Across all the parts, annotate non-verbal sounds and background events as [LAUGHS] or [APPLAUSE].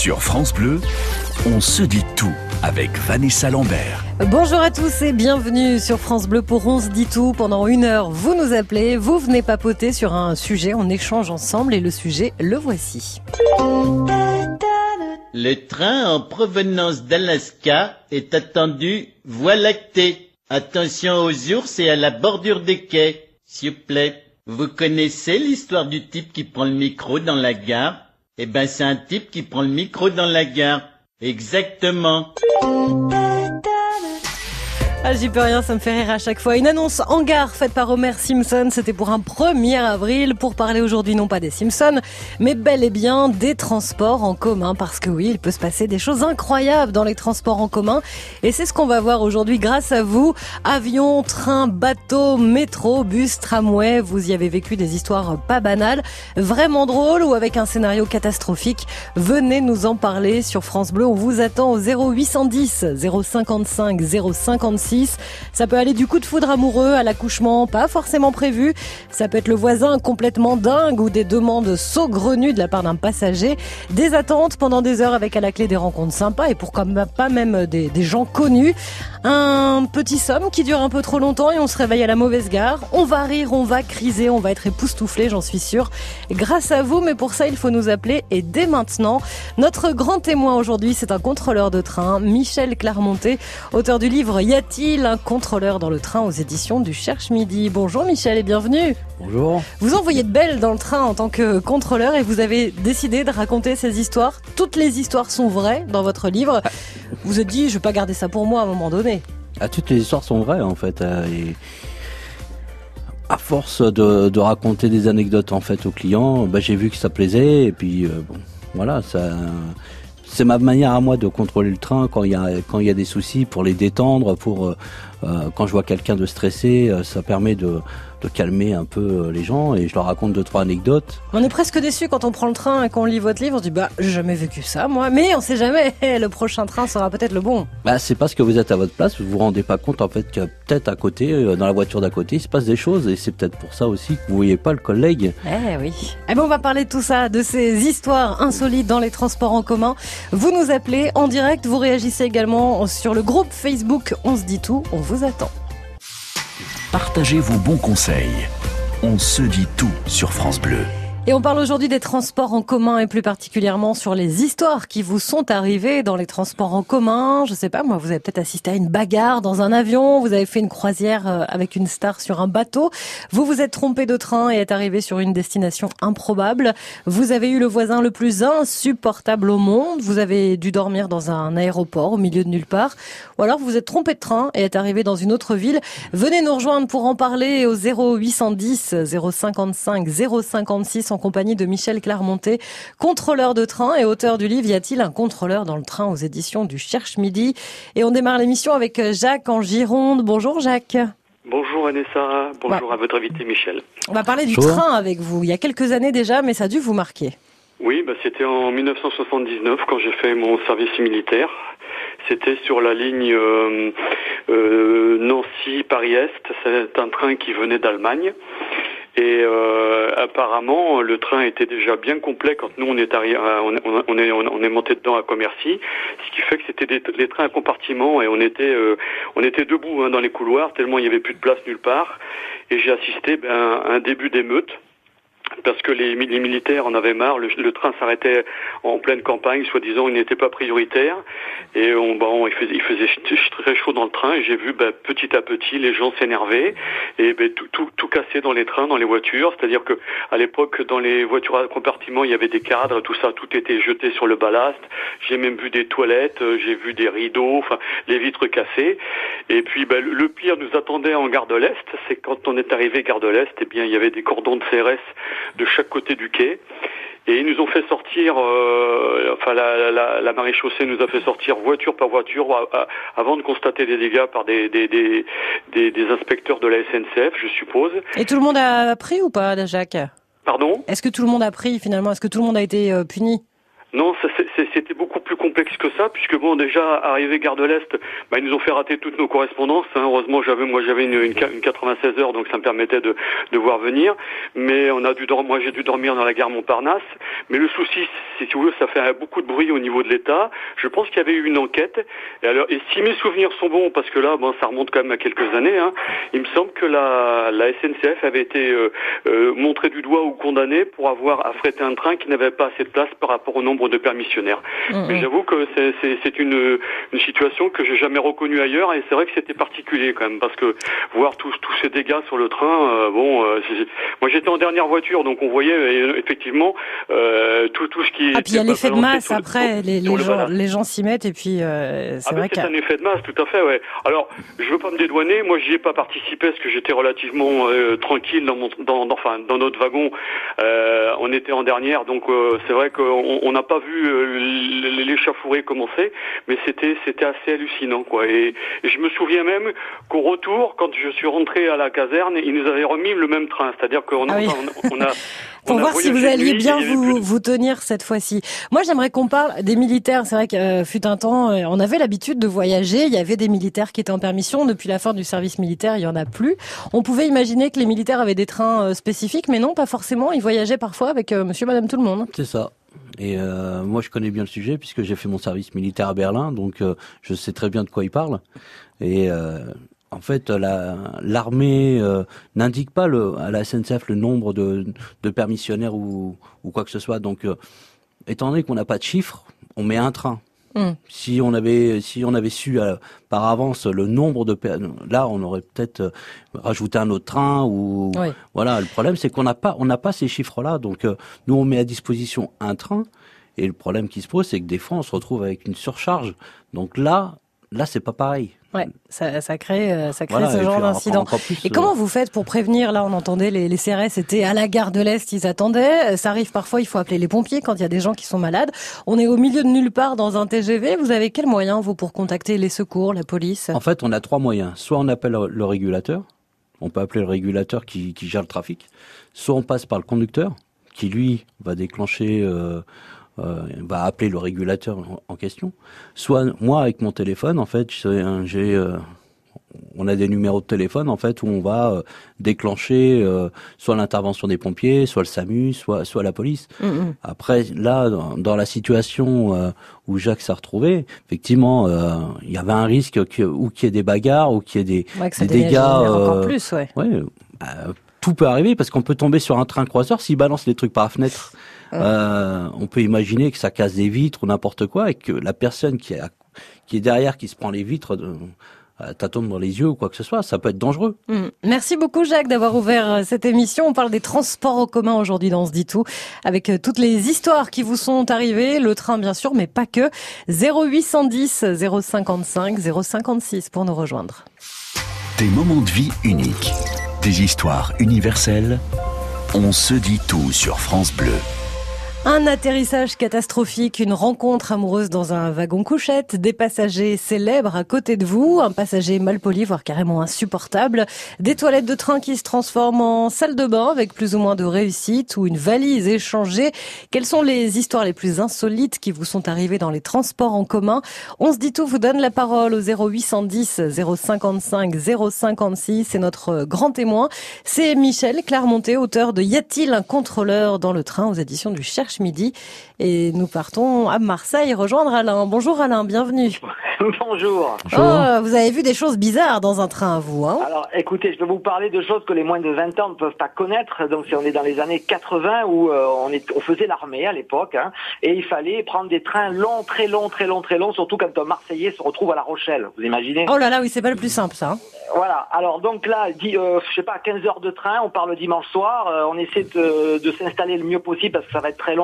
Sur France Bleu, on se dit tout avec Vanessa Lambert. Bonjour à tous et bienvenue sur France Bleu pour On se dit tout. Pendant une heure, vous nous appelez, vous venez papoter sur un sujet, on échange ensemble et le sujet, le voici. Le train en provenance d'Alaska est attendu voie lactée. Attention aux ours et à la bordure des quais. S'il vous plaît. Vous connaissez l'histoire du type qui prend le micro dans la gare? Eh ben, c'est un type qui prend le micro dans la gare. Exactement. Ah, j'y peux rien, ça me fait rire à chaque fois. Une annonce en gare faite par Homer Simpson, c'était pour un 1er avril, pour parler aujourd'hui non pas des Simpsons, mais bel et bien des transports en commun, parce que oui, il peut se passer des choses incroyables dans les transports en commun, et c'est ce qu'on va voir aujourd'hui grâce à vous. Avion, train, bateau, métro, bus, tramway, vous y avez vécu des histoires pas banales, vraiment drôles ou avec un scénario catastrophique. Venez nous en parler sur France Bleu, on vous attend au 0810 055 056 ça peut aller du coup de foudre amoureux à l'accouchement pas forcément prévu. Ça peut être le voisin complètement dingue ou des demandes saugrenues de la part d'un passager. Des attentes pendant des heures avec à la clé des rencontres sympas et pour comme pas même des, gens connus. Un petit somme qui dure un peu trop longtemps et on se réveille à la mauvaise gare. On va rire, on va criser, on va être époustouflé, j'en suis sûre. Grâce à vous, mais pour ça, il faut nous appeler et dès maintenant. Notre grand témoin aujourd'hui, c'est un contrôleur de train, Michel Clermonté, auteur du livre Y un contrôleur dans le train aux éditions du Cherche Midi Bonjour Michel et bienvenue. Bonjour. Vous envoyez de belles dans le train en tant que contrôleur et vous avez décidé de raconter ces histoires. Toutes les histoires sont vraies dans votre livre. Vous êtes dit, je vais pas garder ça pour moi à un moment donné. Ah, toutes les histoires sont vraies en fait. euh, et à force de, de raconter des anecdotes en fait aux clients, bah, j'ai vu que ça plaisait et puis euh, bon, voilà, ça. C'est ma manière à moi de contrôler le train quand il y a quand il y a des soucis pour les détendre, pour euh, euh, quand je vois quelqu'un de stressé, euh, ça permet de, de calmer un peu euh, les gens et je leur raconte deux trois anecdotes. On est presque déçu quand on prend le train et qu'on lit votre livre. On se dit, bah, j'ai jamais vécu ça, moi. Mais on sait jamais. [LAUGHS] Le prochain train sera peut-être le bon. Bah, c'est parce que vous êtes à votre place, vous vous rendez pas compte en fait que peut-être à côté, euh, dans la voiture d'à côté, il se passe des choses et c'est peut-être pour ça aussi que vous voyez pas le collègue. Eh oui. Eh ben, on va parler de tout ça, de ces histoires insolites dans les transports en commun. Vous nous appelez en direct, vous réagissez également sur le groupe Facebook On se dit tout. On vous attend. Partagez vos bons conseils. On se dit tout sur France Bleu. Et on parle aujourd'hui des transports en commun et plus particulièrement sur les histoires qui vous sont arrivées dans les transports en commun. Je sais pas, moi, vous avez peut-être assisté à une bagarre dans un avion, vous avez fait une croisière euh, avec une star sur un bateau, vous vous êtes trompé de train et êtes arrivé sur une destination improbable, vous avez eu le voisin le plus insupportable au monde, vous avez dû dormir dans un aéroport au milieu de nulle part, ou alors vous vous êtes trompé de train et êtes arrivé dans une autre ville. Venez nous rejoindre pour en parler au 0810 055 056 en compagnie de Michel Clermonté, contrôleur de train et auteur du livre Y a-t-il un contrôleur dans le train aux éditions du Cherche Midi Et on démarre l'émission avec Jacques en Gironde. Bonjour Jacques. Bonjour Vanessa, bonjour à votre invité Michel. On va parler du Bonjour. train avec vous. Il y a quelques années déjà, mais ça a dû vous marquer. Oui, bah, c'était en 1979 quand j'ai fait mon service militaire. C'était sur la ligne euh, euh, Nancy-Paris-Est. C'est un train qui venait d'Allemagne. Et euh, apparemment, le train était déjà bien complet quand nous on est arri- euh, on, on- est on est monté dedans à Commercy, ce qui fait que c'était des, trains à compartiment et on était euh, on était debout hein, dans les couloirs tellement il y avait plus de place nulle part. Et j'ai assisté ben, à un début d'émeute parce que les, mi- les militaires en avaient marre. Le, le train s'arrêtait en pleine campagne, soi-disant il n'était pas prioritaire. Et on, bon, il faisait, il faisait très chaud dans le train. Et j'ai vu ben, petit à petit les gens s'énerver et ben, tout, tout, tout casser dans les trains, dans les voitures. C'est-à-dire que à l'époque, dans les voitures à compartiment, il y avait des cadres, tout ça, tout était jeté sur le ballast. J'ai même vu des toilettes, euh, j'ai vu des rideaux, enfin les vitres cassées. Et puis ben, le- le pire nous attendait en gare de l'Est. C'est quand on est arrivé gare de l'Est, eh bien il y avait des cordons de CRS de chaque côté du quai. Et ils nous ont fait sortir, euh, enfin la, la, la maréchaussée nous a fait sortir voiture par voiture avant de constater des dégâts par des, des, des, des, des inspecteurs de la SNCF, je suppose. Et tout le monde a pris ou pas, Jacques? Pardon? Est-ce que tout le monde a pris finalement? Est-ce que tout le monde a été euh, puni? Non, c'était beaucoup plus complexe que ça, puisque bon, déjà arrivé gare de l'Est, bah, ils nous ont fait rater toutes nos correspondances. Hein. Heureusement, j'avais moi j'avais une, une, 96 heures, donc ça me permettait de, de voir venir. Mais on a dû moi j'ai dû dormir dans la gare Montparnasse. Mais le souci, si tu veux, ça fait beaucoup de bruit au niveau de l'État. Je pense qu'il y avait eu une enquête. Et alors, et si mes souvenirs sont bons, parce que là, bon, ça remonte quand même à quelques années. Hein, il me semble que la, la SNCF avait été euh, euh, montrée du doigt ou condamnée pour avoir affrété un train qui n'avait pas assez de place par rapport au nombre de permissionnaires. Mm, Mais mm. j'avoue que c'est une, une situation que j'ai jamais reconnue ailleurs et c'est vrai que c'était particulier quand même parce que voir tous tous ces dégâts sur le train, euh, bon, euh, moi j'étais en dernière voiture donc on voyait euh, effectivement tout tout ce qui. Ah puis il y a l'effet de masse après, les, les, gens, les gens s'y mettent et puis c'est ah, vrai C'est un effet de masse tout à fait ouais. Alors je veux pas me dédouaner, moi j'y ai pas participé parce que j'étais relativement tranquille dans mon dans, dans, enfin dans notre wagon, on était en dernière donc c'est vrai qu'on n'a pas vu l'échafourée commencer, mais c'était c'était assez hallucinant quoi. Et, je me souviens même qu'au retour, quand je suis rentré à la caserne, ils nous avaient remis le même train, c'est-à-dire qu'on ah on, [LAUGHS] a pour voir si vous alliez bien vous, vous tenir cette fois-ci. Moi, j'aimerais qu'on parle des militaires. C'est vrai que euh, fut un temps, euh, on avait l'habitude de voyager. Il y avait des militaires qui étaient en permission. Depuis la fin du service militaire, il y en a plus. On pouvait imaginer que les militaires avaient des trains euh, spécifiques, mais non, pas forcément. Ils voyageaient parfois avec Monsieur, Madame, tout le monde. C'est ça. Et euh, moi, je connais bien le sujet puisque j'ai fait mon service militaire à Berlin, donc euh, je sais très bien de quoi il parle. Et euh, en fait, l'armée n'indique pas le, à la SNCF le nombre de, de permissionnaires ou, ou, quoi que ce soit. Donc, étant donné qu'on n'a pas de chiffres, on met un train. Hmm. Si on avait si on avait su par avance le nombre de là on aurait peut-être rajouté un autre train ou voilà le problème c'est qu'on n'a pas on n'a pas ces chiffres là donc nous on met à disposition un train et le problème qui se pose, c'est que des fois, on se retrouve avec une surcharge. Donc là, là, c'est pas pareil. Ouais, ça, ça crée, euh, ça crée ce genre d'incident. Et comment euh, vous faites pour prévenir Là, on entendait les, les CRS étaient à la gare de l'Est, ils attendaient. Ça arrive parfois, il faut appeler les pompiers quand il y a des gens qui sont malades. On est au milieu de nulle part dans un TGV. Vous avez quel moyen vous pour contacter les secours, la police? En fait, on a trois moyens. Soit on appelle le régulateur, on peut appeler le régulateur qui, qui gère le trafic. Soit on passe par le conducteur, qui lui va déclencher. Euh, euh, va appeler le régulateur en, question. Soit moi avec mon téléphone, en fait, j'ai euh, on a des numéros de téléphone en fait où on va euh, déclencher soit l'intervention des pompiers, soit le SAMU, soit soit la police. Mm, mm. Après là dans, la situation où Jacques s'est retrouvé, effectivement il y avait un risque que, ou qu'il y ait des bagarres ou qu'il y ait des, des dégâts encore plus ouais. ouais tout peut arriver parce qu'on peut tomber sur un train croiseur s'il balance les trucs par la fenêtre. Euh, on peut imaginer que ça casse des vitres ou n'importe quoi et que la personne qui, qui est derrière, qui se prend les vitres, de, euh, t'attendre dans les yeux ou quoi que ce soit, ça peut être dangereux. Mm. Merci beaucoup Jacques d'avoir ouvert euh, cette émission. On parle des transports en commun aujourd'hui dans ce dit tout, avec toutes les histoires qui vous sont arrivées, le train bien sûr, mais pas que. 0810 055 056 pour nous rejoindre. Des moments de vie uniques, des histoires universelles. On se dit tout sur France Bleu. Un atterrissage catastrophique, une rencontre amoureuse dans un wagon couchette, des passagers célèbres à côté de vous, un passager mal poli, voire carrément insupportable, des toilettes de train qui se transforment en salle de bain avec plus ou moins de réussite ou une valise échangée. Quelles sont les histoires les plus insolites qui vous sont arrivées dans les transports en commun? On se dit tout, vous donne la parole au 0810 055 056. C'est notre grand témoin. C'est Michel Clermonté, auteur de Y a-t-il un contrôleur dans le train aux éditions du Cherche? Midi. Et nous partons à Marseille rejoindre Alain. Bonjour Alain, bienvenue. [LAUGHS] Bonjour. Oh, vous avez vu des choses bizarres dans un train, vous hein? Alors, écoutez, je vais vous parler de choses que les moins de 20 ans ne peuvent pas connaître. Donc, si on est dans les années 80 où euh, on, est, on faisait l'armée à l'époque, hein, et il fallait prendre des trains longs, très longs, très longs, très longs, surtout quand un Marseillais se retrouve à La Rochelle. Vous imaginez? Oh là là, oui, c'est pas le plus simple, ça. Hein. Voilà. Alors donc là, dit, euh, je sais pas, 15 heures de train, on parle dimanche soir, euh, on essaie de, de s'installer le mieux possible parce que ça va être très long.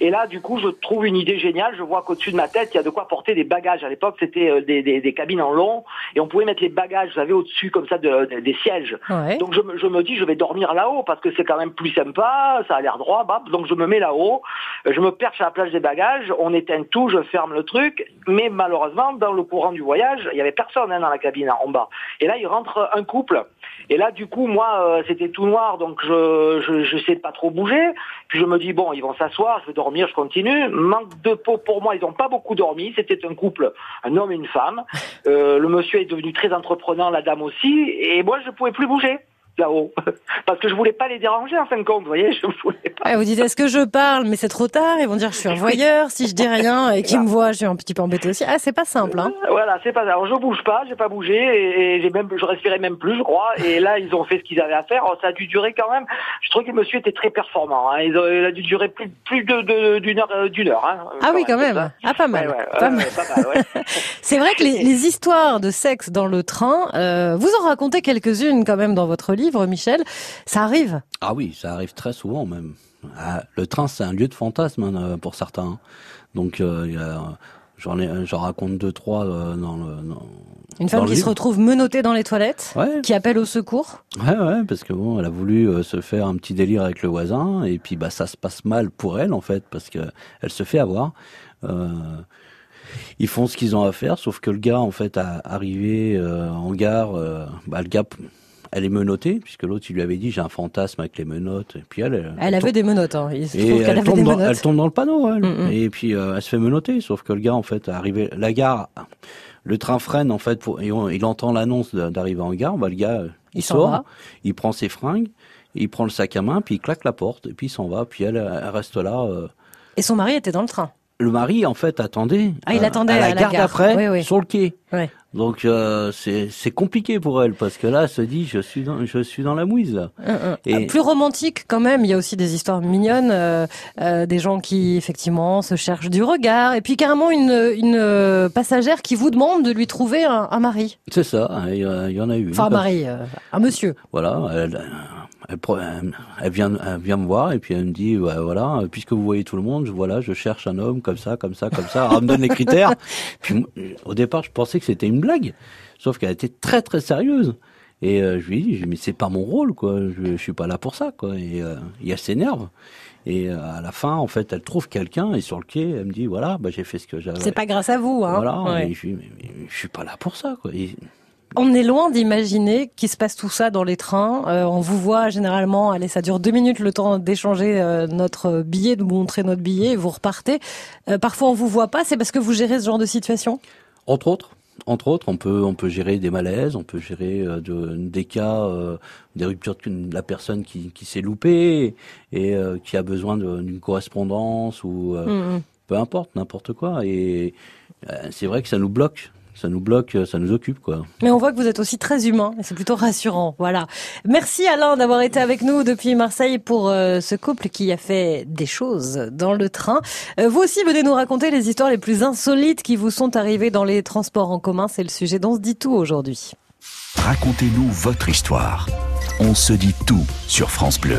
Et là, du coup, je trouve une idée géniale. Je vois qu'au-dessus de ma tête, il y a de quoi porter des bagages. À l'époque, c'était euh, des, des, des, cabines en long et on pouvait mettre les bagages, vous savez, au-dessus comme ça de, des sièges. Donc je, je, me dis, je vais dormir là-haut parce que c'est quand même plus sympa, ça a l'air droit. Bah, donc je me mets là-haut, je me perche à la plage des bagages, on éteint tout, je ferme le truc. Mais malheureusement, dans le courant du voyage, il y avait personne hein, dans la cabine en bas. Et là, il rentre un couple. Et là, du coup, moi, euh, c'était tout noir, donc je, je, je sais pas trop bouger. Puis je me dis bon, ils vont s'asseoir m'asseoir, je vais dormir, je continue. Manque de peau pour moi, ils n'ont pas beaucoup dormi. C'était un couple, un homme et une femme. Euh, le monsieur est devenu très entreprenant, la dame aussi, et moi je ne pouvais plus bouger là-haut. [LAUGHS] Parce que je voulais pas les déranger en fin de compte, vous voyez, je voulais pas. Vous dites, est-ce que je parle? Mais c'est trop tard. Ils vont dire, je suis un voyeur. Si je dis rien et qu'ils me voient, je suis un petit peu embêté aussi. Ah, c'est pas simple, hein. Voilà, c'est pas. Alors je bouge pas, j'ai pas bougé et, et j'ai même, je respirais même plus, je crois. Et là, ils ont fait ce qu'ils avaient à faire. Alors, ça a dû durer quand même. Je trouve que le monsieur était très performant. Hein. Il, a, il a dû durer plus, plus de de- d'une heure, euh, d'une heure. Hein, Ah oui, quand même. Ah, pas mal. Ouais, ouais, Pas ouais, mal. ouais, pas mal, ouais. [LAUGHS] C'est vrai que les, les histoires de sexe dans le train, euh, vous en racontez quelques-unes quand même dans votre livre, Michel. Ça arrive. Ah oui, ça arrive très souvent même. Ah, le train, c'est un lieu de fantasme hein, euh, pour certains. Donc, euh, a- j'en raconte deux, trois euh, dans le. dans- Une femme qui se retrouve menottée dans les toilettes, Ouais, qui appelle au secours. ouais, ouais, parce que bon, elle a voulu euh, se faire un petit délire avec le voisin, et puis bah ça se passe mal pour elle en fait, parce que elle se fait avoir. Euh, ils font ce qu'ils ont à faire, sauf que le gars en fait a arrivé euh, en gare, euh, bah le gars, elle est menottée puisque l'autre il lui avait dit j'ai un fantasme avec les menottes, et puis elle, elle, Elle avait des menottes. Hein. Il se Et trouve qu'elle elle avait des tombe, dans, menottes. elle tombe dans le panneau, elle. Mm, mm. Et puis euh, elle se fait menotter, sauf que le gars en fait arrivé, la gare, le train freine en fait, pour, et on- il entend l'annonce d'arriver en gare, bah le gars il, sort, va. il prend ses fringues, il prend le sac à main, puis il claque la porte, et puis il s'en va, puis elle, elle reste là. euh. Et son mari était dans le train. Le mari en fait attendait, Ah, il euh, attendait à la à la gare gare. d'après, Oui, oui. sur le quai. Donc euh, c'est c'est compliqué pour elle parce que là elle se dit je suis dans, je suis dans la mouise là. Hum, hum. Et- Euh, Plus romantique quand même, il y a aussi des histoires mignonnes, euh, des gens qui effectivement se cherchent du regard, et puis carrément une, une passagère qui vous demande de lui trouver un, un mari. C'est ça, il y, en a eu. Enfin un mari, un monsieur. Voilà, elle, elle, vient, elle vient me voir et puis elle me dit, ouais, voilà, puisque vous voyez tout le monde, je, voilà, je cherche un homme comme ça, comme ça, comme ça. Alors, elle me donne les critères. [LAUGHS] Puis moi, au départ, je pensais que c'était une blague, sauf qu'elle était très très sérieuse. Et euh, je lui dit, mais c'est pas mon rôle, quoi. Je, je suis pas là pour ça, quoi. Et, euh, et elle s'énerve. Et euh, à la fin, en fait, elle trouve quelqu'un et sur le quai, elle me dit, voilà, bah, j'ai fait ce que j'avais. C'est pas grâce à vous, hein. Voilà. Ouais. Et je lui dis, mais, mais je suis pas là pour ça, quoi. Et On est loin d'imaginer qu'il se passe tout ça dans les trains. Euh, on vous voit généralement, allez, ça dure deux minutes le temps d'échanger euh, notre billet, de vous montrer notre billet, et vous repartez. Euh, parfois on vous voit pas, c'est parce que vous gérez ce genre de situation? Entre autres, entre autres, on peut on peut gérer des malaises, on peut gérer euh, de, des cas, euh, des ruptures de la personne qui, qui s'est loupée et euh, qui a besoin d'une correspondance ou euh, Hum, hum. peu importe, n'importe quoi. Et euh, c'est vrai que ça nous bloque, ça nous bloque, ça nous occupe quoi. Mais on voit que vous êtes aussi très humain et c'est plutôt rassurant. Voilà. Merci Alain d'avoir été avec nous depuis Marseille pour euh, ce couple qui a fait des choses dans le train. Euh, vous aussi venez nous raconter les histoires les plus insolites qui vous sont arrivées dans les transports en commun. C'est le sujet dont on se dit tout aujourd'hui. Racontez-nous votre histoire. On se dit tout sur France Bleu.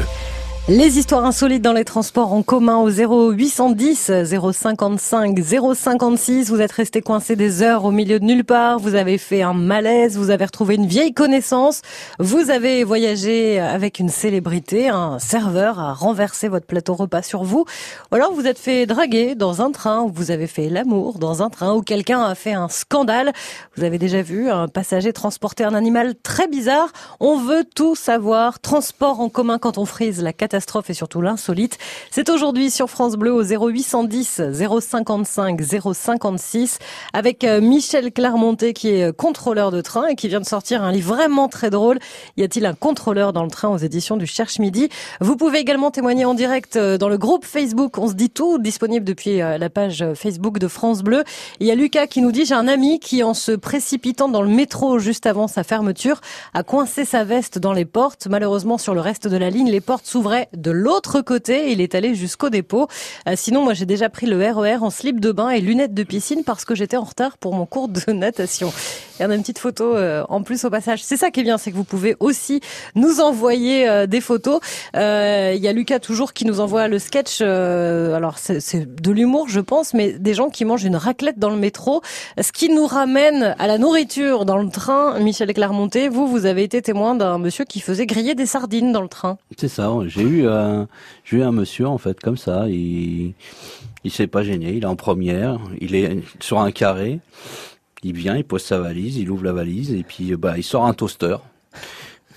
Les histoires insolites dans les transports en commun au 0810 055 056. Vous êtes resté coincé des heures au milieu de nulle part. Vous avez fait un malaise. Vous avez retrouvé une vieille connaissance. Vous avez voyagé avec une célébrité. Un serveur a renversé votre plateau repas sur vous. Ou alors vous êtes fait draguer dans un train. Ou vous avez fait l'amour dans un train. Ou quelqu'un a fait un scandale. Vous avez déjà vu un passager transporter un animal très bizarre. On veut tout savoir. Transport en commun quand on frise la catastrophe et surtout l'insolite. C'est aujourd'hui sur France Bleu au 0810 055 056 avec euh, Michel Clermonté qui est euh, contrôleur de train et qui vient de sortir un livre vraiment très drôle. Y a-t-il un contrôleur dans le train aux éditions du Cherche Midi? Vous pouvez également témoigner en direct euh, dans le groupe Facebook On se dit tout, disponible depuis la page Facebook de France Bleu. Il y a Lucas qui nous dit j'ai un ami qui en se précipitant dans le métro juste avant sa fermeture a coincé sa veste dans les portes. Malheureusement sur le reste de la ligne les portes s'ouvraient de l'autre côté. Il est allé jusqu'au dépôt. Euh, sinon moi j'ai déjà pris le RER en slip de bain et lunettes de piscine parce que j'étais en retard pour mon cours de [LAUGHS] natation. Et on a une petite photo euh, en plus au passage. C'est ça qui est bien, c'est que vous pouvez aussi nous envoyer euh, des photos. Euh, Il y a Lucas toujours qui nous envoie le sketch. alors c'est de l'humour, je pense, mais des gens qui mangent une raclette dans le métro, ce qui nous ramène à la nourriture dans le train. Michel Clermonté, vous, vous avez été témoin d'un monsieur qui faisait griller des sardines dans le train. C'est ça. J'ai eu un, j'ai eu un monsieur en fait comme ça. Il, il s'est pas gêné. Il est en première. Il est sur un carré. Il vient, il pose sa valise, il ouvre la valise et puis bah il sort un toaster.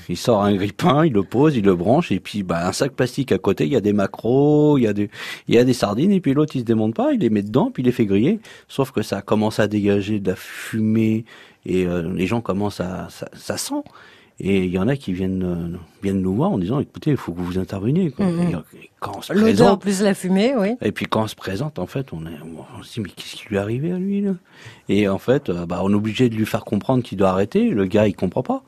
il sort un grippin, il le pose, il le branche, et puis bah, un sac plastique à côté, il y a des macros, il y a des, il y a des sardines, et puis l'autre il se démonte pas, il les met dedans, puis il les fait griller. Sauf que ça commence à dégager de la fumée, et euh, les gens commencent à, ça, ça sent. Et il y en a qui viennent euh, viennent nous voir en disant écoutez, il faut que vous interveniez. Quoi. Mhm. Et quand on se L'odeur présente, plus la fumée, oui. et puis quand on se présente, en fait, on, est, on se dit mais qu'est-ce qui lui est arrivé à lui là? Et en fait, euh, bah, on est obligé de lui faire comprendre qu'il doit arrêter. Le gars, il comprend pas.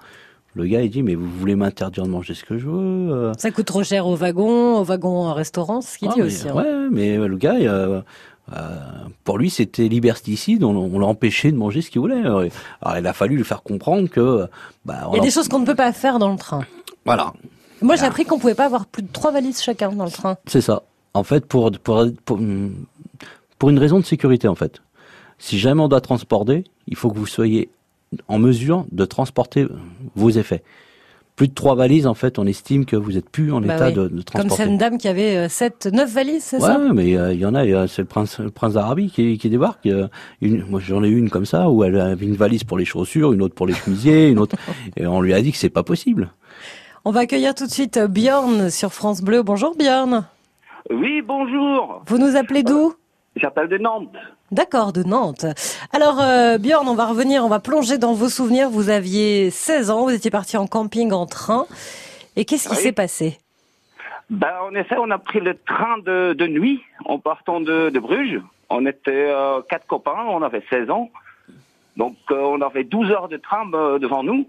Le gars, il dit mais vous voulez m'interdire de manger ce que je veux euh, Ça coûte trop cher au wagon, au wagon en restaurant, c'est ce qu'il ah, dit mais, aussi. hein. Ouais, mais le gars, euh, euh, pour lui, c'était liberticide. On, on l'a empêché de manger ce qu'il voulait. Alors, il a fallu lui faire comprendre que bah, Il y a des choses qu'on ne peut pas faire dans le train. voilà, Moi, j'ai appris qu'on pouvait pas avoir plus de trois valises chacun dans le train. C'est ça. En fait, pour, pour, pour, pour une raison de sécurité, en fait. Si jamais on doit transporter, il faut que vous soyez en mesure de transporter vos effets. Plus de trois valises, en fait, on estime que vous êtes plus en Bah état oui. de, de Comme transporter. cette dame qui avait euh, sept, neuf valises, c'est Ouais, ça mais euh, il y en a, c'est le prince, le prince d'Arabie qui, qui débarque. euh, Une, moi, j'en ai eu une comme ça où elle avait une valise pour les chaussures, une autre pour les chemisiers, une autre, [LAUGHS] et on lui a dit que c'est pas possible. On va accueillir tout de suite Bjorn sur France Bleu. Bonjour Bjorn. Oui, bonjour. Vous nous appelez d'où? J'appelle de Nantes. D'accord, de Nantes. Alors euh, Bjorn, on va revenir, on va plonger dans vos souvenirs. Vous aviez 16 ans, vous étiez parti en camping en train. Et qu'est-ce qui Oui. s'est passé? Ben, en effet, on a pris le train de, de nuit en partant de, de Bruges. On était euh, quatre copains, on avait 16 ans. Donc, euh, on avait 12 heures de euh, devant nous.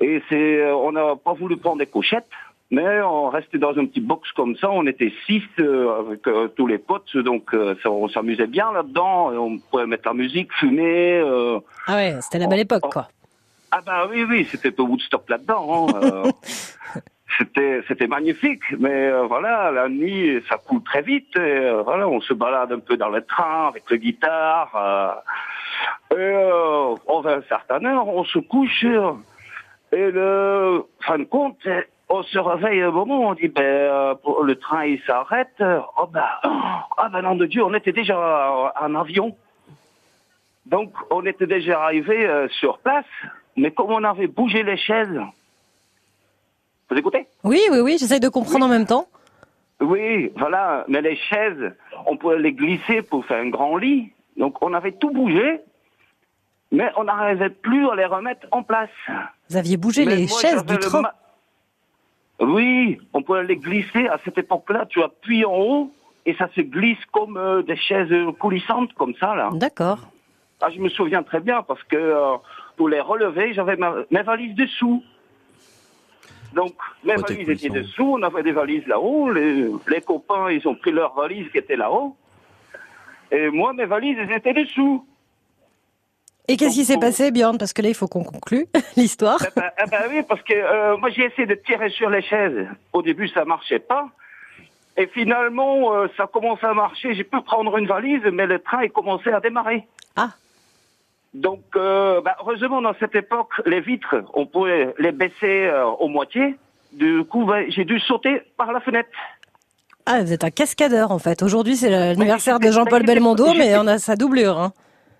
Et c'est, on n'a pas voulu prendre des couchettes, mais on restait dans un petit box comme ça. On était six euh, avec euh, tous les potes, donc euh, ça- on s'amusait bien là-dedans. On pouvait mettre la musique, fumer. euh, Ah ouais, c'était la belle époque, quoi. Ah bah oui, oui, c'était au Woodstock là-dedans. hein, euh, [LAUGHS] c'était, c'était magnifique, mais euh, voilà, la nuit, ça coule très vite. Et, euh, voilà, on se balade un peu dans le train avec le guitare. euh, et euh, on va à un certain heure, on se couche. euh, et le fin de compte, euh, on se réveille un moment, on dit ben euh, le train il s'arrête. Oh bah, ah ben nom de Dieu, on était déjà en avion. Donc, on était déjà arrivé euh, sur place, mais comme on avait bougé les chaises. Vous écoutez? Oui, oui, oui, j'essaye de comprendre en même temps. Oui, voilà. Mais les chaises, on pouvait les glisser pour faire un grand lit. Donc, on avait tout bougé, mais on n'arrivait plus à les remettre en place. Vous aviez bougé Mais les moi, chaises du train. ma- Oui, on pouvait les glisser. À cette époque-là, tu appuies en haut et ça se glisse comme euh, des chaises coulissantes, comme ça, là. D'accord. Ah, je me souviens très bien parce que euh, pour les relever, j'avais ma- mes valises dessous. Donc, mes valises étaient dessous, on avait des valises là-haut, les, les copains, ils ont pris leurs valises qui étaient là-haut. Et moi, mes valises, elles étaient dessous. Et qu'est-ce qui s'est passé, Bjorn Parce que là, il faut qu'on conclue [LAUGHS] l'histoire. Eh ben, eh ben oui, parce que euh, moi, j'ai essayé de tirer sur les chaises. Au début, ça marchait pas. Et finalement, euh, ça commençait à marcher. J'ai pu prendre une valise, mais le train, il commençait à démarrer. Ah. Donc, euh, bah, heureusement, dans cette époque, les vitres, on pouvait les baisser euh, au moitié. Du coup, bah, j'ai dû sauter par la fenêtre. Ah, vous êtes un cascadeur, en fait. Aujourd'hui, c'est l'anniversaire de Jean-Paul Belmondo, mais on a sa doublure. Hein.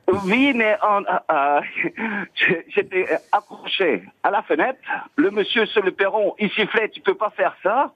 Oui, mais euh, euh, [LAUGHS] j'étais accroché à la fenêtre. Le monsieur sur le perron, il sifflait, tu peux pas faire ça.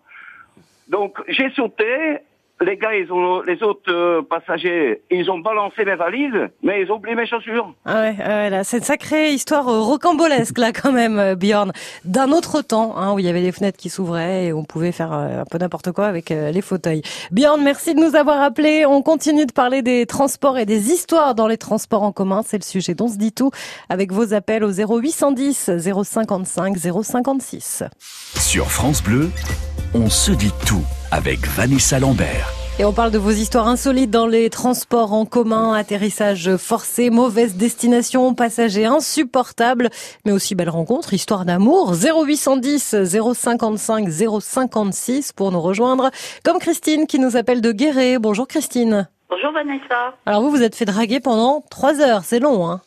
Donc j'ai sauté. Les gars, ils ont, les autres euh, passagers, ils ont balancé mes valises, mais ils ont oublié mes chaussures. Ah ouais, ah ouais, là, c'est une sacrée histoire euh, rocambolesque, là, quand même, euh, Bjorn. D'un autre temps, hein, où il y avait des fenêtres qui s'ouvraient et on pouvait faire euh, un peu n'importe quoi avec euh, les fauteuils. Bjorn, merci de nous avoir appelés. On continue de parler des transports et des histoires dans les transports en commun. C'est le sujet dont se dit tout avec vos appels au 0810 055 056. Sur France Bleu, on se dit tout avec Vanessa Lambert. Et on parle de vos histoires insolites dans les transports en commun, atterrissage forcé, mauvaise destination, passagers insupportables, mais aussi belles rencontres, histoire d'amour. 0810 055 056 pour nous rejoindre. Comme Christine qui nous appelle de Guéret. Bonjour Christine. Bonjour Vanessa. Alors vous, vous êtes fait draguer pendant trois heures, c'est long, hein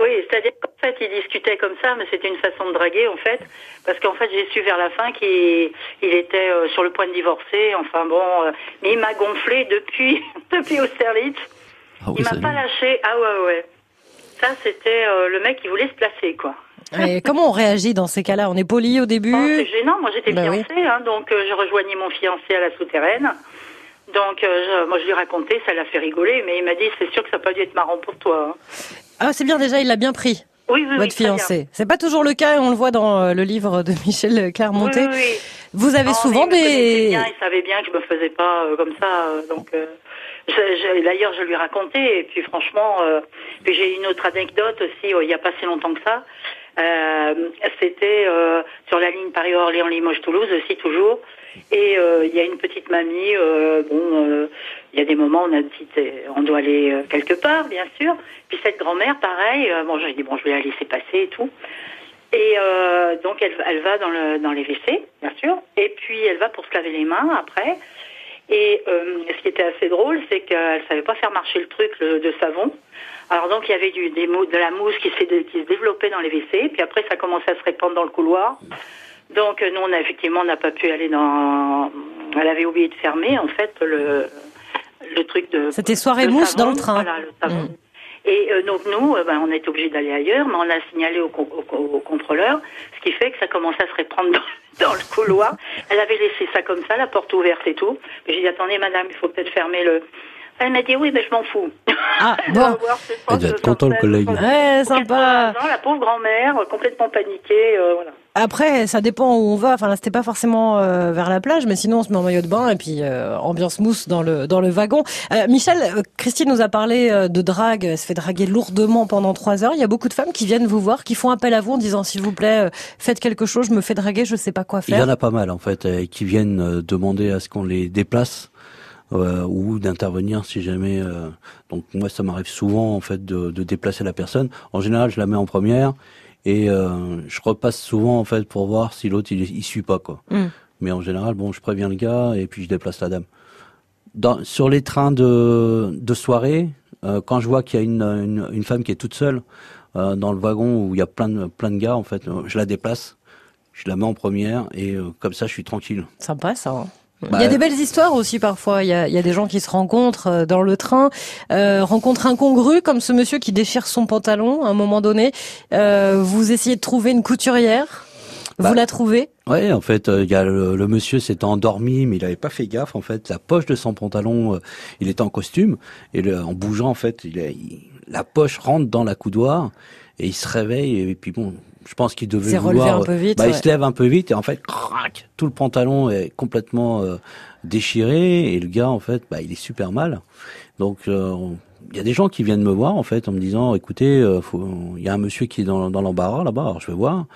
Oui, c'est-à-dire qu'en fait, ils discutaient comme ça, mais c'était une façon de draguer, en fait. Parce qu'en fait, j'ai su vers la fin qu'il il était euh, sur le point de divorcer. Enfin bon, euh, mais il m'a gonflé depuis, [LAUGHS] depuis Austerlitz. Ah oui, il m'a pas lâché. Ah ouais, ouais. ça, c'était euh, le mec qui voulait se placer, quoi. Et [LAUGHS] comment on réagit dans ces cas-là? On est poli au début? Oh, c'est gênant. Moi, j'étais Bah oui. fiancée, hein, donc euh, je rejoignais mon fiancé à la souterraine. Donc, euh, je- moi, je lui ai raconté, ça l'a fait rigoler, mais il m'a dit, c'est sûr que ça n'a pas dû être marrant pour toi. hein. Ah, c'est bien déjà, il l'a bien pris, Oui, oui, oui. votre bien. fiancé. C'est pas toujours le cas on le voit dans euh, le livre de [LAUGHS] Michel Clermonté. Oui, oui, oui. Vous avez Non, souvent des... bien, il savait bien que je me faisais pas euh, comme ça, euh, donc. euh, D'ailleurs, je lui ai raconté, et puis franchement, puis j'ai une autre anecdote aussi, euh, il n'y a pas si longtemps que ça. C'était sur la ligne Paris-Orléans-Limoges-Toulouse aussi toujours. Et euh, il y a une petite mamie, euh, bon, euh, il y a des moments où on a dit, on doit aller quelque part, bien sûr. Puis cette grand-mère, pareil, bon, j'ai dit, bon, je vais la laisser passer et tout. Et donc elle, elle va dans, le, dans les WC, bien sûr. Et puis elle va pour se laver les mains après. Et ce qui était assez drôle, c'est qu'elle savait pas faire marcher le truc de savon. Alors donc il y avait du, de la mousse qui, qui se développait dans les WC. Puis après ça commençait à se répandre dans le couloir. Donc euh, nous on a effectivement on n'a pas pu aller dans. Elle avait oublié de fermer en fait le le truc de. C'était soirée mousse savon. dans le train. Voilà le savon. Mm. Et euh, donc nous, euh, ben, on est obligé d'aller ailleurs, mais on a signalé au, au contrôleur, ce qui fait que ça commençait à se répandre dans, [LAUGHS] dans le couloir. Elle avait laissé ça comme ça, la porte ouverte et tout. J'ai dit attendez madame, il faut peut-être fermer le. Elle m'a dit oui, mais je m'en fous. Ah, [LAUGHS] bon. Elle doit être content, le collègue. Ouais, sympa. 80 ans, la pauvre grand-mère, euh, complètement paniquée, euh, voilà. Après, ça dépend où on va. Enfin, là, c'était pas forcément euh, vers la plage, mais sinon, on se met en maillot de bain et puis euh, ambiance mousse dans le dans le wagon. Euh, Michel, Christine nous a parlé de drague. Elle se fait draguer lourdement pendant trois heures. Il y a beaucoup de femmes qui viennent vous voir, qui font appel à vous en disant, s'il vous plaît, faites quelque chose. Je me fais draguer, je sais pas quoi Il y faire. en a pas mal en fait euh, qui viennent demander à ce qu'on les déplace euh, ou d'intervenir si jamais. euh, donc moi ça m'arrive souvent en fait de, de déplacer la personne. En général je la mets en première et euh, je repasse souvent en fait pour voir si l'autre il, il suit pas quoi. Mm. Mais en général bon je préviens le gars et puis je déplace la dame. Dans, sur les trains de, de soirée, quand je vois qu'il y a une, une, une femme qui est toute seule dans le wagon où il y a plein de, plein de gars en fait, je la déplace je la mets en première et euh, comme ça je suis tranquille. Sympa ça. hein. Bah, il y a des belles histoires aussi parfois. Il y a, il y a des gens qui se rencontrent euh, dans le train, euh, rencontrent incongrus comme ce monsieur qui déchire son pantalon à un moment donné. Euh, vous essayez de trouver une couturière? Bah, vous la trouvez? Ouais, en fait, euh, il y a le, le monsieur s'était endormi, mais il avait pas fait gaffe. En fait, la poche de son pantalon, euh, il était en costume et le- en bougeant, en fait, il, a- il- la poche rentre dans la coudoir et il se réveille et puis bon, je pense qu'il devait vouloir. un peu vite, bah, ouais. il se lève un peu vite et en fait, crac, tout le pantalon est complètement euh, déchiré et le gars, en fait, bah, il est super mal. Donc euh, il y a des gens qui viennent me voir en fait en me disant, écoutez, euh, il y a un monsieur qui est dans, dans l'embarras là-bas, alors je vais voir.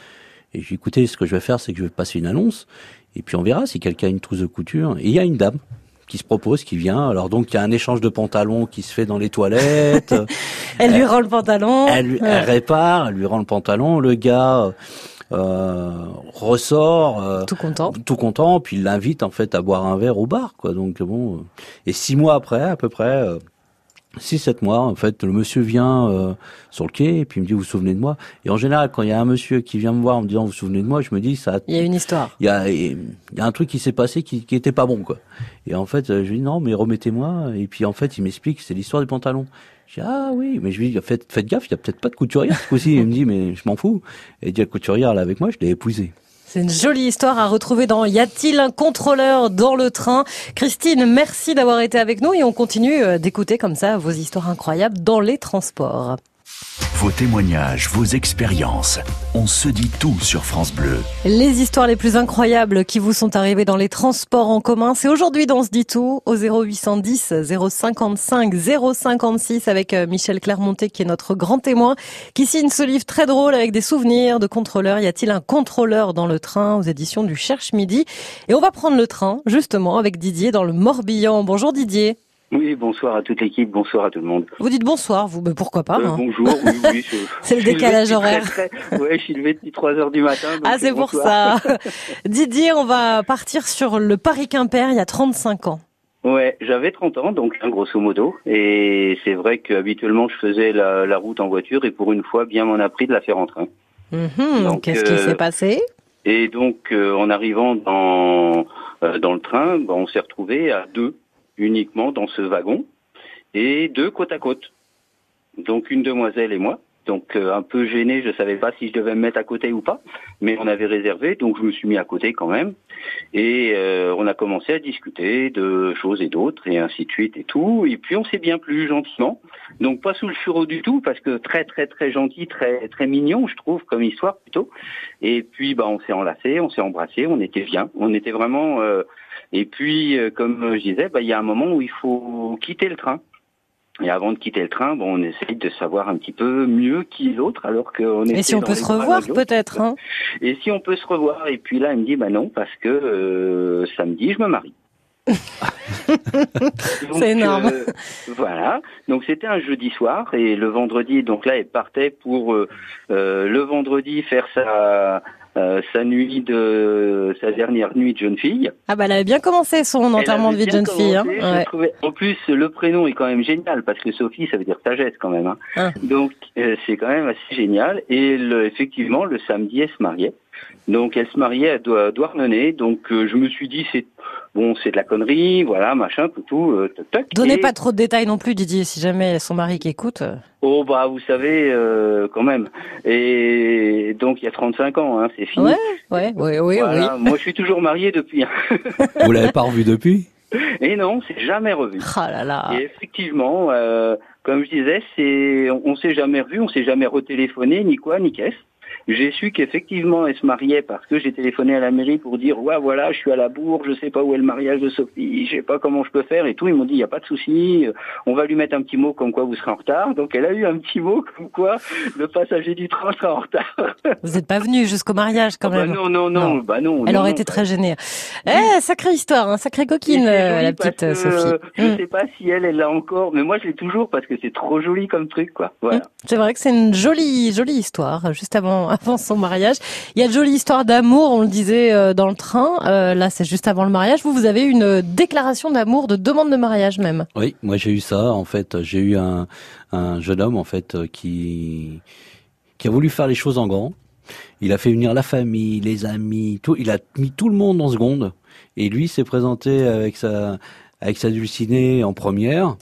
Et je dis, écoutez, ce que je vais faire, c'est que je vais passer une annonce, et puis on verra si quelqu'un a une trousse de couture. Et il y a une dame qui se propose, qui vient. Alors donc, il y a un échange de pantalons qui se fait dans les toilettes. [LAUGHS] Elle lui rend le pantalon. elle, lui- elle répare, elle lui rend le pantalon. Le gars euh, ressort. euh, Tout content. tout content, puis il l'invite en fait à boire un verre au bar, quoi. Donc bon, euh, et six mois après, à peu près, euh, six sept mois, en fait, le monsieur vient euh, sur le quai et puis il me dit vous vous souvenez de moi? Et en général, quand il y a un monsieur qui vient me voir en me disant vous vous souvenez de moi, je me dis ça. Il y a une histoire. Il y a, il y a un truc qui s'est passé qui, qui était pas bon, quoi. Et en fait, je lui dis non, mais remettez-moi. Et puis en fait, il m'explique c'est l'histoire du pantalon. Je dis ah oui, mais je lui dis faites, faites gaffe, il y a peut-être pas de couturière ce coup-ci. Il me dit mais je m'en fous. Et il dit la couturière là avec moi, je l'ai épousée. C'est une jolie histoire à retrouver dans Y a-t-il un contrôleur dans le train Christine, merci d'avoir été avec nous et on continue euh, d'écouter comme ça vos histoires incroyables dans les transports. Vos témoignages, vos expériences. On se dit tout sur France Bleu. Les histoires les plus incroyables qui vous sont arrivées dans les transports en commun, c'est aujourd'hui dans se dit tout au 0810 055 056 avec euh, Michel Clermonté qui est notre grand témoin qui signe ce livre très drôle avec des souvenirs de contrôleurs. Y a-t-il un contrôleur dans le train aux éditions du Cherche Midi? Et on va prendre le train justement avec Didier dans le Morbihan. Bonjour Didier. Oui, bonsoir à toute l'équipe, bonsoir à tout le monde. Vous dites bonsoir, vous, mais pourquoi pas Euh, hein. bonjour, oui, oui. [LAUGHS] C'est le décalage horaire. Ouais, je suis levé depuis 3 heures du matin. donc Ah, c'est pour ça. [LAUGHS] Didier, on va partir sur le Paris-Quimper il y a 35 ans. Ouais, j'avais 30 ans, donc hein, grosso modo. Et c'est vrai qu'habituellement, je faisais la, la route en voiture et pour une fois, bien m'en a pris de la faire en train. Donc, Qu'est-ce qui euh, s'est passé? Et donc, euh, en arrivant dans, euh, dans le train, ben, on s'est retrouvé à deux uniquement dans ce wagon et deux côte à côte. Donc une demoiselle et moi. donc euh, un peu gêné, je savais pas si je devais me mettre à côté ou pas, mais on avait réservé, donc je me suis mis à côté quand même, et euh, on a commencé à discuter de choses et d'autres, et ainsi de suite et tout, et puis on s'est bien plus gentiment, donc pas sous le sureau du tout, parce que très très très gentil, très très mignon, je trouve, comme histoire plutôt, et puis bah on s'est enlacé, on s'est embrassé, on était bien, on était vraiment, euh, et puis comme je disais, bah il y a un moment où il faut quitter le train. Et avant de quitter le train, bon, on essaye de savoir un petit peu mieux qui est l'autre, alors qu'on est. Et si on peut se revoir, peut-être. Hein? Et si on peut se revoir, et puis là, il me dit, bah non, parce que euh, samedi, je me marie. [LAUGHS] C'est énorme. Euh, voilà. Donc c'était un jeudi soir et le vendredi, donc là, elle partait pour euh, euh le vendredi faire sa euh, sa nuit de sa dernière nuit de jeune fille. Ah bah elle avait bien commencé son enterrement de vie de jeune fille. Hein. En plus le prénom est quand même génial parce que Sophie ça veut dire sagesse quand même. Hein. Ah. Donc euh, c'est quand même assez génial et le, effectivement le samedi elle se mariait. Donc elle se mariait à Douarnenez. Donc euh, je me suis dit c'est bon c'est de la connerie voilà machin tout tout. Euh, Donnez pas trop de détails non plus Didier si jamais son mari qui écoute. Oh bah vous savez euh, quand même. Et donc il y a 35 ans, hein, c'est fini. Ouais, ouais, ouais, oui, oui. Moi je suis toujours marié depuis. [LAUGHS] vous l'avez pas revu depuis? Et non, c'est jamais revu. Oh là là. Et effectivement, euh, comme je disais, c'est on, on s'est jamais revu, on s'est jamais retéléphoné, ni quoi, ni qu'est-ce. J'ai su qu'effectivement elle se mariait parce que j'ai téléphoné à la mairie pour dire ouais voilà je suis à la bourre, je sais pas où est le mariage de Sophie, je sais pas comment je peux faire et tout. Ils m'ont dit il y a pas de souci, on va lui mettre un petit mot comme quoi vous serez en retard. Donc elle a eu un petit mot comme quoi le passager du train sera en retard. [LAUGHS] Vous n'êtes pas venu jusqu'au mariage quand ah bah même. non non non, bah non. Elle aurait été très gênée. Eh sacrée histoire, hein, sacrée coquine euh, la petite Sophie. Je ne mm. sais pas si elle elle l'a encore, mais moi je l'ai toujours parce que c'est trop joli comme truc quoi. Voilà. Mm. C'est vrai que c'est une jolie jolie histoire juste avant avant son mariage. Il y a de jolies histoires d'amour, on le disait euh, dans le train. Euh, là, c'est juste avant le mariage. Vous, vous avez une déclaration d'amour, de demande de mariage même. Oui, moi j'ai eu ça. En fait, j'ai eu un, un jeune homme en fait euh, qui qui a voulu faire les choses en grand. Il a fait venir la famille, les amis, tout. Il a mis tout le monde en seconde. Et lui s'est présenté avec sa avec sa dulcinée en première.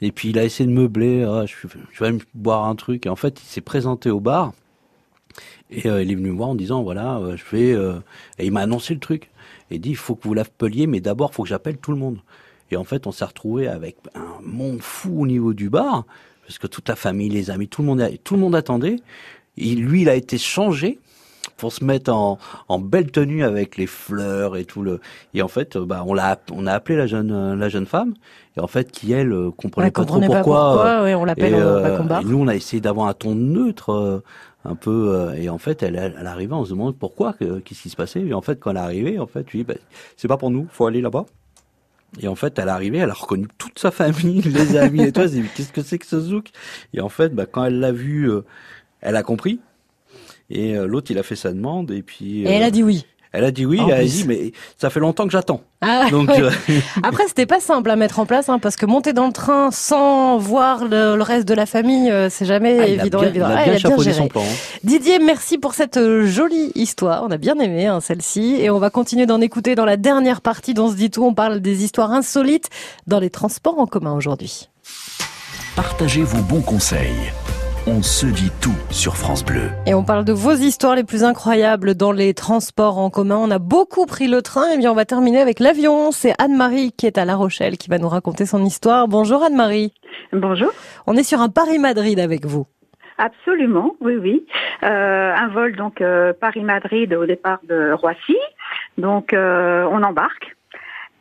Et puis il a essayé de meubler. Ah, je, je vais me boire un truc. Et en fait, il s'est présenté au bar. Et euh, il est venu me voir en disant voilà, euh, je vais. Euh, et il m'a annoncé le truc. Et il dit il faut que vous l'appeliez, mais d'abord il faut que j'appelle tout le monde. Et en fait, on s'est retrouvé avec un monde fou au niveau du bar, parce que toute la famille, les amis, tout le monde, tout le monde attendait. Et lui, il a été changé pour se mettre en, en belle tenue avec les fleurs et tout le. Et en fait, bah, on l'a, on a appelé la jeune, la jeune femme, et en fait, qui elle comprenait, pas trop pourquoi. pourquoi oui, on l'appelle et, nous, on a essayé d'avoir un ton neutre un peu euh, et en fait elle, elle arrivait on se demande pourquoi qu'est-ce qui se passait et en fait quand elle est arrivée en fait tu dis bah, c'est pas pour nous faut aller là-bas. Et en fait elle est arrivée elle a reconnu toute sa famille [LAUGHS] les amis et toi qu'est-ce que c'est que ce zouk? Et en fait bah, quand elle l'a vu euh, elle a compris. Et euh, l'autre il a fait sa demande et puis et elle a dit oui elle a dit oui, elle a dit mais ça fait longtemps que j'attends. Ah, [LAUGHS] Donc euh, [LAUGHS] après c'était pas simple à mettre en place hein, parce que monter dans le train sans voir le, reste de la famille, euh, c'est jamais ah, évident. Il a bien, son plan. Hein. Didier, merci pour cette euh, jolie histoire. On a bien aimé hein, celle-ci et on va continuer d'en écouter dans la dernière partie dont se dit tout. On parle des histoires insolites dans les transports en commun aujourd'hui. Partagez vos bons conseils on se dit tout sur France Bleu. Et on parle de vos histoires les plus incroyables dans les transports en commun. On a beaucoup pris le train et bien on va terminer avec l'avion. C'est Anne-Marie qui est à La Rochelle qui va nous raconter son histoire. Bonjour Anne-Marie. Bonjour. On est sur un Paris-Madrid avec vous. Absolument, oui, oui. Euh, un vol donc euh, Paris-Madrid au départ de Roissy. Donc euh, on embarque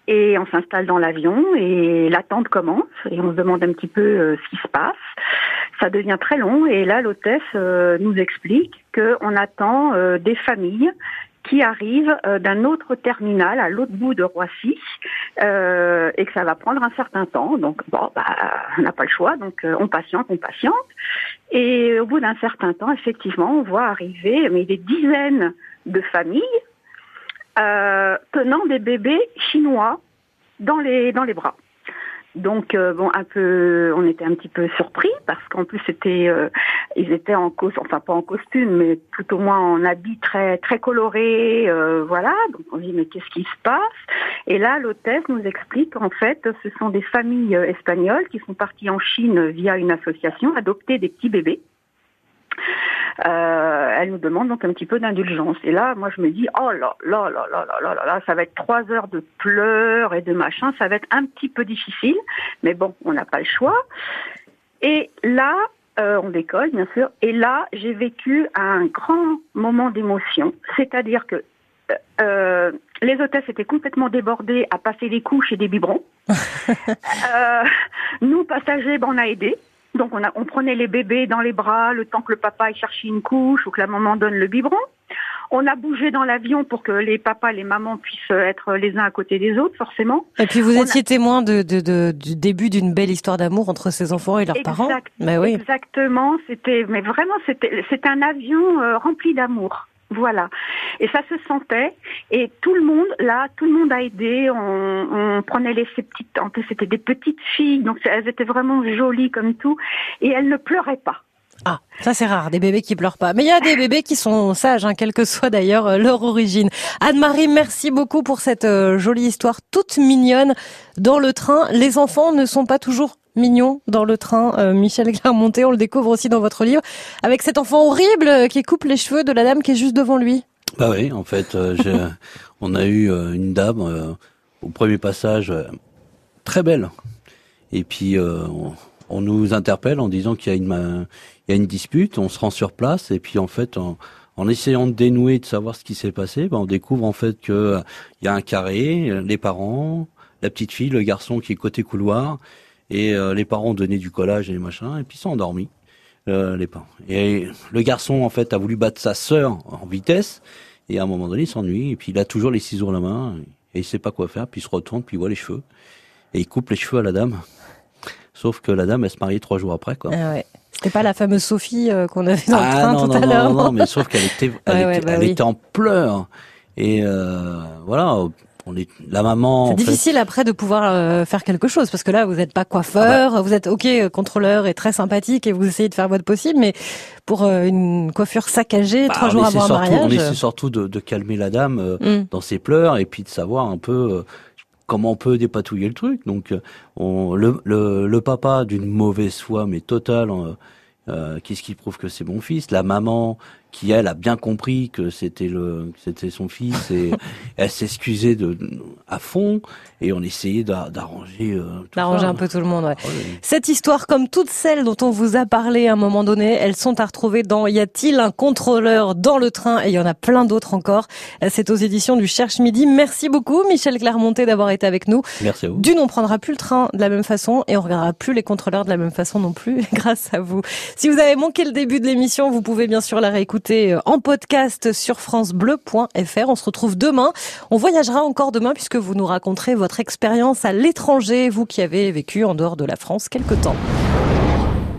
et on s'installe dans l'avion et l'attente commence et on se demande un petit peu ce qui se passe ça devient très long et là l'hôtesse euh, nous explique qu'on attend euh, des familles qui arrivent euh, d'un autre terminal à l'autre bout de Roissy et que ça va prendre un certain temps. Donc bon, bah, on n'a pas le choix, donc on patiente, on patiente. Et au bout d'un certain temps, effectivement, on voit arriver mais des dizaines de familles tenant des bébés chinois dans les dans les bras. Donc euh, bon, un peu, on était un petit peu surpris parce qu'en plus c'était, euh, ils étaient en cos, enfin pas en costume, mais plutôt moins en habit très très coloré, euh, voilà. Donc on dit mais qu'est-ce qui se passe? Et là, l'hôtesse nous explique en fait, ce sont des familles espagnoles qui sont parties en Chine via une association adopter des petits bébés euh, elle nous demande donc un petit peu d'indulgence. Et là, moi, je me dis, oh là là là là là là là, là, ça va être trois heures de pleurs et de machin, ça va être un petit peu difficile, mais bon, on n'a pas le choix. Et là, euh, on décolle, bien sûr. Et là, j'ai vécu un grand moment d'émotion. C'est-à-dire que euh, euh les hôtesses étaient complètement débordées à passer des couches et des biberons. [LAUGHS] euh, nous, passagers, ben, on a aidé. Donc on, a, on prenait les bébés dans les bras le temps que le papa ait cherché une couche ou que la maman donne le biberon. On a bougé dans l'avion pour que les papas et les mamans puissent être les uns à côté des autres, forcément. Et puis vous On étiez témoin de, de, de- du début d'une belle histoire d'amour entre ces enfants et leurs parents. Mais oui. Exactement, c'était, mais vraiment, c'était, c'est un avion euh, rempli d'amour. Voilà. Et ça se sentait. Et tout le monde, là, tout le monde a aidé. On, on prenait les, ces petites, en plus, c'était des petites filles, donc elles étaient vraiment jolies comme tout. Et elles ne pleuraient pas. Ah, ça c'est rare, des bébés qui pleurent pas. Mais il y a des bébés qui sont sages, hein, quelle que soit d'ailleurs euh, leur origine. Anne-Marie, merci beaucoup pour cette euh, jolie histoire toute mignonne dans le train. Les enfants ne sont pas toujours mignons dans le train. Euh, Michel Clermonté, on le découvre aussi dans votre livre, avec cet enfant horrible euh, qui coupe les cheveux de la dame qui est juste devant lui. Bah oui, en fait, euh, j'ai- [LAUGHS] on a eu euh, une dame au premier passage très belle. Et puis on, on nous interpelle en disant qu'il y a une ma- il y a une dispute, on se rend sur place et puis en fait en, en essayant de dénouer de savoir ce qui s'est passé, ben, on découvre en fait que il y a un carré, les parents, la petite fille, le garçon qui est côté couloir et euh, les parents ont donné du collage et les machins et puis ils sont endormis. euh, les parents. Et le garçon en fait a voulu battre sa sœur en vitesse et à un moment donné il s'ennuie et puis il a toujours les ciseaux à la main et il sait pas quoi faire puis il se retourne puis il voit les cheveux et il coupe les cheveux à la dame. Sauf que la dame elle se marie trois jours après quoi. Ah ouais. C'était pas la fameuse Sophie euh, qu'on avait dans le Ah train non, tout non, à non, l'heure. non, mais sauf qu'elle était, [LAUGHS] elle, Ouais, ouais, était, bah elle oui. était en pleurs. Et euh, voilà, on est, la maman. C'est fait, difficile après de pouvoir euh, faire quelque chose parce que là vous n'êtes pas coiffeur, Ah vous êtes ok euh, contrôleur et très sympathique et vous essayez de faire votre possible, mais pour euh, une coiffure saccagée bah, trois jours avant un surtout, mariage. On essaie surtout de, de calmer la dame euh, Mm. dans ses pleurs et puis de savoir un peu euh, comment on peut dépatouiller le truc. Donc, on, le, le, le papa d'une mauvaise foi mais totale. euh, Qu'est-ce qui prouve que c'est mon fils? La maman qui elle a bien compris que c'était le que c'était son fils et [LAUGHS] elle s'excusait de à fond et on essayait d'a- d'arranger euh, D'arranger un peu tout le monde. Ouais. Ouais. Cette histoire, comme toutes celles dont on vous a parlé à un moment donné, elles sont à retrouver dans Y a-t-il un contrôleur dans le train? Et il y en a plein d'autres encore. C'est aux éditions du Cherche Midi. Merci beaucoup, Michel Clermonté, d'avoir été avec nous. Merci à vous. D'une, on prendra plus le train de la même façon et on regardera plus les contrôleurs de la même façon non plus, [LAUGHS] grâce à vous. Si vous avez manqué le début de l'émission, vous pouvez bien sûr la réécouter euh, en podcast sur francebleu.fr. On se retrouve demain. On voyagera encore demain puisque vous nous raconterez expérience à l'étranger, vous qui avez vécu en dehors de la France quelque temps.